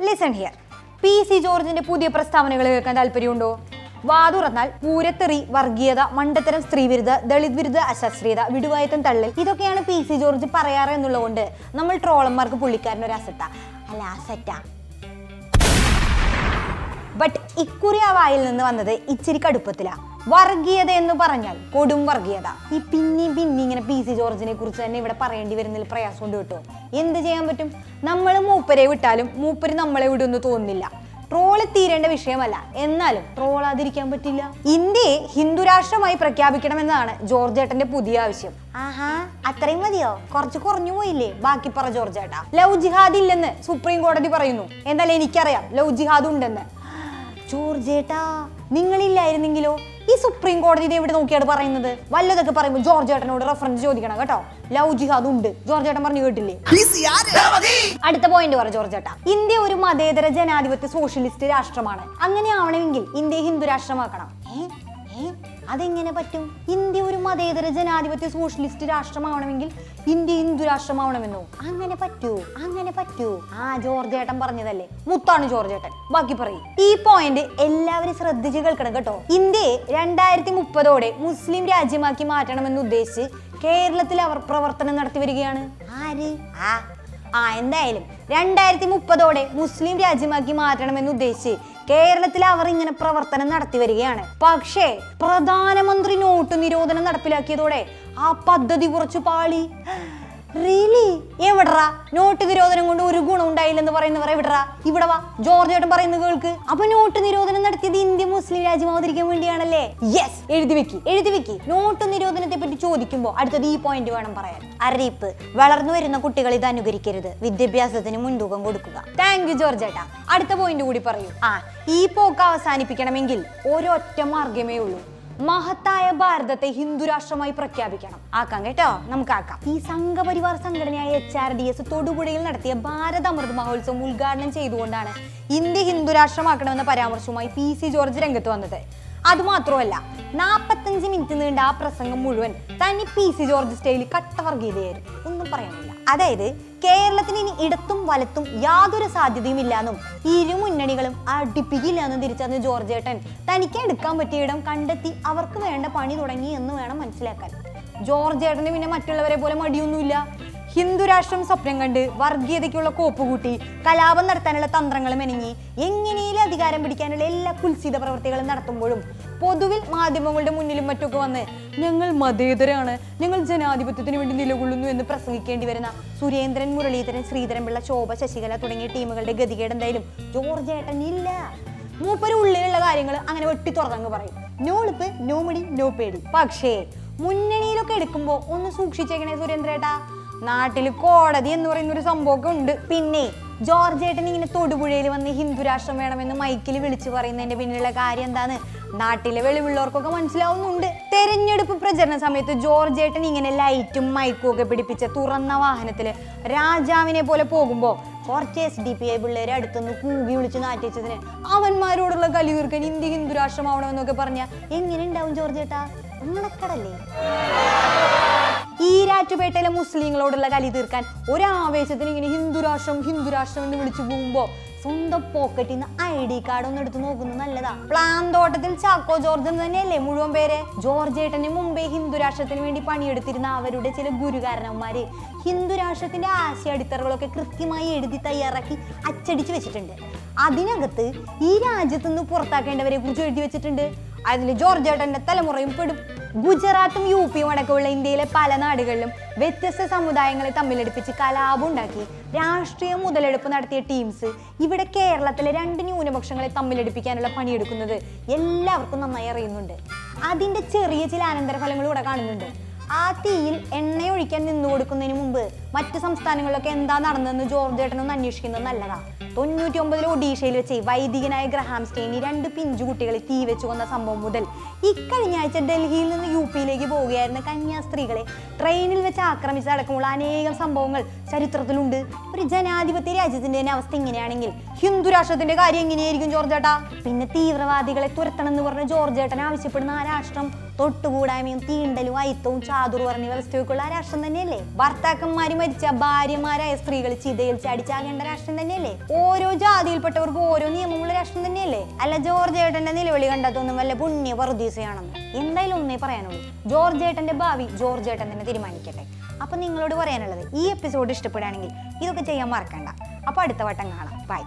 Listen here P C ജോർജിന്റെ പുതിയ പ്രസ്താവനകൾ കേൾക്കാൻ താല്പര്യമുണ്ടോ? വാതുറന്നാൽ പൂരത്തെറി വർഗീയത മണ്ടത്തരം സ്ത്രീവിരുദ്ധ ദളിത് വിരുദ്ധ അശാസ്ത്രീയത വിടുവായത്തം തള്ളൽ ഇതൊക്കെയാണ് പി സി ജോർജ് പറയാറ് എന്നുള്ളതുകൊണ്ട് നമ്മൾ ട്രോളന്മാർക്ക് പുള്ളിക്കാരൻ ഒരു അസറ്റ അല്ല അസറ്റ ബട്ട് ഇക്കുറി ആ വായിൽ നിന്ന് വന്നത് ഇച്ചിരി കടുപ്പത്തിലാ. വർഗീയത എന്ന് പറഞ്ഞാൽ കൊടും വർഗീയത. ഈ പിന്നെയും പിന്നെ ഇങ്ങനെ പി സി ജോർജിനെ കുറിച്ച് തന്നെ ഇവിടെ പറയേണ്ടി വരുന്നതിൽ പ്രയാസമുണ്ട് കേട്ടോ. എന്ത് ചെയ്യാൻ പറ്റും? നമ്മൾ മൂപ്പരെ വിട്ടാലും മൂപ്പര് നമ്മളെ വിടുമെന്ന് തോന്നുന്നില്ല. ട്രോൾ തീരേണ്ട വിഷയമല്ല. എന്നാലും ട്രോളാതിരിക്കാൻ പറ്റില്ല. ഇന്ത്യയെ ഹിന്ദു രാഷ്ട്രമായി പ്രഖ്യാപിക്കണമെന്നാണ് ജോർജ് ഏട്ടന്റെ പുതിയ ആവശ്യം. ആഹാ അത്രയും മതിയോ? കുറച്ച് കുറഞ്ഞു പോയില്ലേ? ബാക്കി പറ ജോർജ് ഏട്ടാ. ലവ് ജിഹാദ് ഇല്ലെന്ന് സുപ്രീം കോടതി പറയുന്നു. എന്നാൽ എനിക്കറിയാം ലവ് ജിഹാദ് ഉണ്ടെന്ന്. ജോർജ് ഏട്ടാ നിങ്ങളില്ലായിരുന്നെങ്കിലോ? ഈ സുപ്രീം കോടതി എവിടെ നോക്കിയാണ് പറയുന്നത്? വല്ലതൊക്കെ പറയുമ്പോൾ ജോർജ് ഏട്ടനോട് റെഫറൻസ് ചോദിക്കണം കേട്ടോ. ലവ് ജിഹാദ് ഉണ്ട്. ജോർജ് ഏട്ടൻ പറഞ്ഞു കേട്ടില്ലേ? അടുത്ത പോയിന്റ് പറ ജോർജ് ഏട്ടാ. ഇന്ത്യ ഒരു മതേതര ജനാധിപത്യ സോഷ്യലിസ്റ്റ് രാഷ്ട്രമാണ്. അങ്ങനെ ആവണമെങ്കിൽ ഇന്ത്യ ഹിന്ദു രാഷ്ട്രമാക്കണം? അതെങ്ങനെ പറ്റും? ഇന്ത്യ ഒരു മതേതര ജനാധിപത്യ സോഷ്യലിസ്റ്റ് രാഷ്ട്രമാവണമെങ്കിൽ ഇന്ത്യ ഹിന്ദു രാഷ്ട്രമാവണമെന്നോ? അങ്ങനെ പറ്റൂ അങ്ങനെ പറ്റൂ. ആ ജോർജ് ഏട്ടൻ പറഞ്ഞതല്ലേ? മുത്താണ് ജോർജ് ഏട്ടൻ ബാക്കി പറയും. ഈ പോയിന്റ് എല്ലാവരും ശ്രദ്ധിച്ച് കേൾക്കണം കേട്ടോ. ഇന്ത്യയെ രണ്ടായിരത്തി മുപ്പതോടെ മുസ്ലിം രാജ്യമാക്കി മാറ്റണമെന്ന് ഉദ്ദേശിച്ച് കേരളത്തിൽ അവർ പ്രവർത്തനം നടത്തി വരികയാണ്. ആര്? ആ. ആ എന്തായാലും രണ്ടായിരത്തി മുപ്പതോടെ മുസ്ലിം രാജ്യമാക്കി മാറ്റണമെന്ന് ഉദ്ദേശിച്ച് കേരളത്തിൽ അവർ ഇങ്ങനെ പ്രവർത്തനം നടത്തി വരികയാണ്. പക്ഷേ പ്രധാനമന്ത്രി നോട്ട് നിരോധനം നടപ്പിലാക്കിയതോടെ ആ പദ്ധതി കുറച്ചു പാളി. റിയലി എവിടറാ? നോട്ട് നിരോധനം കൊണ്ട് ഒരു ഗുണം ഉണ്ടായില്ലെന്ന് പറയുന്നവർ എവിടറാ? ഇവിടെ വാ. ജോർജ് ഏട്ടൻ പറയുന്ന കേൾക്ക്. അപ്പൊ നോട്ട് നിരോധനം മുസ്ലിം രാജ്യമാവതിരിക്കാൻ വേണ്ടിയാണല്ലേ? യെസ് എഴുതി വെക്കി എഴുതി വെക്കി. നോട്ട് നിരോധനത്തെ പറ്റി ചോദിക്കുമ്പോൾ അടുത്തത് ഈ പോയിന്റ് വേണം പറയാൻ. അറിയിപ്പ്. വളർന്നു വരുന്ന കുട്ടികൾ ഇത് അനുകരിക്കരുത്. വിദ്യാഭ്യാസത്തിന് മുൻതൂക്കം കൊടുക്കുക. താങ്ക് യു ജോർജ് ഏട്ടാ അടുത്ത പോയിന്റ് കൂടി പറയൂ. ആ ഈ പോക്ക് അവസാനിപ്പിക്കണമെങ്കിൽ ഒരൊറ്റ മാർഗമേ ഉള്ളൂ. മഹത്തായ ഭാരതത്തെ ഹിന്ദുരാഷ്ട്രമായി പ്രഖ്യാപിക്കണം. ആക്കാം കേട്ടോ. നമുക്ക് ആക്കാം. ഈ സംഘപരിവാർ സംഘടനയായ എച്ച് ആർ ഡി എസ് തൊടുപുഴയിൽ നടത്തിയ ഭാരത അമൃത് മഹോത്സവം ഉദ്ഘാടനം ചെയ്തുകൊണ്ടാണ് ഇന്ത്യ ഹിന്ദു രാഷ്ട്രമാക്കണമെന്ന പരാമർശവുമായി പി സി ജോർജ് രംഗത്ത് വന്നത്. അതുമാത്രമല്ല നാൽപ്പത്തഞ്ച് മിനിറ്റ് നീണ്ട ആ പ്രസംഗം മുഴുവൻ തനി പി സി ജോർജ് സ്റ്റൈലിൽ കട്ടവർഗീതയായിരുന്നു ഒന്നും പറയാനില്ല. അതായത് കേരളത്തിന് ഇനി ഇടത്തും വലത്തും യാതൊരു സാധ്യതയും ഇല്ലാന്നും ഇരു മുന്നണികളും അടുപ്പിക്കില്ല എന്ന് തിരിച്ചറിഞ്ഞ ജോർജ് ഏട്ടൻ തനിക്ക് എടുക്കാൻ പറ്റിയ ഇടം കണ്ടെത്തി അവർക്ക് വേണ്ട പണി തുടങ്ങി എന്ന് വേണം മനസ്സിലാക്കാൻ. ജോർജ് ഏട്ടന് പിന്നെ മറ്റുള്ളവരെ പോലെ മടിയൊന്നുമില്ല. ഹിന്ദു രാഷ്ട്രം സ്വപ്നം കണ്ട് വർഗീയതയ്ക്കുള്ള കോപ്പ് കൂട്ടി കലാപം നടത്താനുള്ള തന്ത്രങ്ങൾ മെനങ്ങി എങ്ങനെയും അധികാരം പിടിക്കാനുള്ള എല്ലാ കുൽസിത പ്രവർത്തികളും നടത്തുമ്പോഴും പൊതുവിൽ മാധ്യമങ്ങളുടെ മുന്നിലും മറ്റൊക്കെ വന്ന് ഞങ്ങൾ മതേതരാണ് ഞങ്ങൾ ജനാധിപത്യത്തിന് വേണ്ടി നിലകൊള്ളുന്നു എന്ന് പ്രസംഗിക്കേണ്ടി വരുന്ന സുരേന്ദ്രൻ മുരളീധരൻ ശ്രീധരൻപിള്ള ശോഭ ശശികല തുടങ്ങിയ ടീമുകളുടെ ഗതികേട് എന്തായാലും ജോർജ് ഏട്ടൻ ഇല്ല. മൂപ്പര് ഉള്ളിലുള്ള കാര്യങ്ങൾ അങ്ങനെ വെട്ടി തുറന്നങ്ങ് പറയും. നോ എളുപ്പ് നോ മടി നോ പേടി. പക്ഷേ മുന്നണിയിലൊക്കെ എടുക്കുമ്പോൾ ഒന്ന് സൂക്ഷിച്ചേക്കണേ സുരേന്ദ്രേട്ടാ. നാട്ടിൽ കോടതി എന്ന് പറയുന്ന ഒരു സംഭവമൊക്കെ ഉണ്ട്. പിന്നെ ജോർജ് ഏട്ടൻ ഇങ്ങനെ തൊടുപുഴയിൽ വന്ന് ഹിന്ദു രാഷ്ട്രം വേണമെന്ന് മൈക്കിൽ വിളിച്ചു പറയുന്നതിന്റെ പിന്നിലുള്ള കാര്യം എന്താണ്? നാട്ടിലെ വെളിവുള്ളവർക്കൊക്കെ മനസ്സിലാവുന്നുണ്ട്. തെരഞ്ഞെടുപ്പ് പ്രചരണ സമയത്ത് ജോർജ് ഏട്ടൻ ഇങ്ങനെ ലൈറ്റും മൈക്കും ഒക്കെ പിടിപ്പിച്ച തുറന്ന വാഹനത്തിൽ രാജാവിനെ പോലെ പോകുമ്പോൾ കുറച്ച് എസ് ഡി പി ഐ പിള്ളേരെ അടുത്തുനിന്ന് കൂകി വിളിച്ച് നാറ്റിച്ചതിന് അവന്മാരോടുള്ള കലി തീർക്കാൻ ഇന്ത്യ ഹിന്ദു രാഷ്ട്രമാവണമെന്നൊക്കെ പറഞ്ഞാൽ എങ്ങനെ ഉണ്ടാവും ജോർജ് ഏട്ടാ ഉണക്കടല്ലേ ഈരാറ്റുപേട്ടയിലെ മുസ്ലിങ്ങളോടുള്ള കലി തീർക്കാൻ ഒരാവേശത്തിന് ഇങ്ങനെ ഹിന്ദുരാഷ്ട്രം ഹിന്ദുരാഷ്ട്രം ഹിന്ദു രാഷ്ട്രം എന്ന് വിളിച്ചു പോകുമ്പോ സ്വന്തം പോക്കറ്റിൽ നിന്ന് ഐ ഡി കാർഡ് ഒന്ന് എടുത്ത് നോക്കുന്നത് നല്ലതാ. പ്ലാൻ തോട്ടത്തിൽ ചാക്കോ ജോർജ് എന്ന് തന്നെയല്ലേ മുഴുവൻ പേര്? ജോർജ് ഏട്ടന് മുമ്പേ ഹിന്ദുരാഷ്ട്രത്തിന് വേണ്ടി പണിയെടുത്തിരുന്ന അവരുടെ ചില ഗുരുകാരന്മാര് ഹിന്ദുരാഷ്ട്രത്തിന്റെ ആശയ അടിത്തറകളൊക്കെ കൃത്യമായി എഴുതി തയ്യാറാക്കി അച്ചടിച്ചു വെച്ചിട്ടുണ്ട്. അതിനകത്ത് ഈ രാജ്യത്ത് നിന്ന് പുറത്താക്കേണ്ടവരെ കുറിച്ച് എഴുതി വെച്ചിട്ടുണ്ട്. അതിൽ ജോർജ് ഏട്ടന്റെ തലമുറയും പെടും. ഗുജറാത്തും യു പിയും അടക്കമുള്ള ഇന്ത്യയിലെ പല നാടുകളിലും വ്യത്യസ്ത സമുദായങ്ങളെ തമ്മിലടുപ്പിച്ച് കലാപം ഉണ്ടാക്കി. രാഷ്ട്രീയ മുതലെടുപ്പ് നടത്തിയ ടീംസ് ഇവിടെ കേരളത്തിലെ രണ്ട് ന്യൂനപക്ഷങ്ങളെ തമ്മിലടുപ്പിക്കാനുള്ള പണിയെടുക്കുന്നത് എല്ലാവർക്കും നന്നായി അറിയുന്നുണ്ട്. അതിന്റെ ചെറിയ ചില അനന്തരഫലങ്ങളും ഇവിടെ കാണുന്നുണ്ട്. ആ തീയിൽ എണ്ണയൊഴിക്കാൻ നിന്നു കൊടുക്കുന്നതിന് മുമ്പ് മറ്റ് സംസ്ഥാനങ്ങളിലൊക്കെ എന്താ നടന്നതെന്ന് ജോർജ് ഏട്ടനൊന്ന് അന്വേഷിക്കുന്നത് നല്ലതാ. തൊണ്ണൂറ്റി ഒമ്പതിൽ ഒഡീഷയിൽ വെച്ച് വൈദികനായ ഗ്രഹാം സ്റ്റെയിനി രണ്ട് പിഞ്ചു കുട്ടികളെ തീ വെച്ച് കൊന്ന സംഭവം മുതൽ ഇക്കഴിഞ്ഞ ആഴ്ച ഡൽഹിയിൽ നിന്ന് യു പിയിലേക്ക് പോവുകയായിരുന്ന കന്യാസ്ത്രീകളെ ട്രെയിനിൽ വെച്ച് ആക്രമിച്ചടക്കമുള്ള അനേകം സംഭവങ്ങൾ ചരിത്രത്തിലുണ്ട്. ഒരു ജനാധിപത്യ രാജ്യത്തിന്റെ തന്നെ അവസ്ഥ ഇങ്ങനെയാണെങ്കിൽ ഹിന്ദു രാഷ്ട്രത്തിന്റെ കാര്യം എങ്ങനെയായിരിക്കും ജോർജ് ഏട്ടാ പിന്നെ തീവ്രവാദികളെ തുരത്തണം എന്ന് പറഞ്ഞ ജോർജ് ഏട്ടൻ ആവശ്യപ്പെടുന്ന ആ രാഷ്ട്രം തൊട്ടുകൂടായ്മയും തീണ്ടലും അയിത്തവും ചാതുർ പറഞ്ഞ വ്യവസ്ഥയൊക്കെയുള്ള ആ രാഷ്ട്രം തന്നെയല്ലേ? ഭർത്താക്കന്മാര് മരിച്ച ഭാര്യമാരായ സ്ത്രീകൾ ചിതയിൽ ചാടിച്ചാകേണ്ട രാഷ്ട്രം തന്നെയല്ലേ? ഓരോ ജാതിയിൽപ്പെട്ടവർക്ക് ഓരോ നിയമമുള്ള രാഷ്ട്രം തന്നെയല്ലേ? അല്ല ജോർജ് ഏട്ടന്റെ നിലവിളി കണ്ടതൊന്നും വല്ല പുണ്യ വർദ്ധീസയാണെന്ന് എന്തായാലും ഒന്നേ പറയാനുള്ളൂ. ജോർജ് ഏട്ടന്റെ ഭാവി ജോർജ് ഏട്ടൻ തന്നെ തീരുമാനിക്കട്ടെ. അപ്പൊ നിങ്ങളോട് പറയാനുള്ളത് ഈ എപ്പിസോഡ് ഇഷ്ടപ്പെടുകയാണെങ്കിൽ ഇതൊക്കെ ചെയ്യാൻ മറക്കണ്ട. അപ്പൊ അടുത്ത വട്ടം കാണാം. ബൈ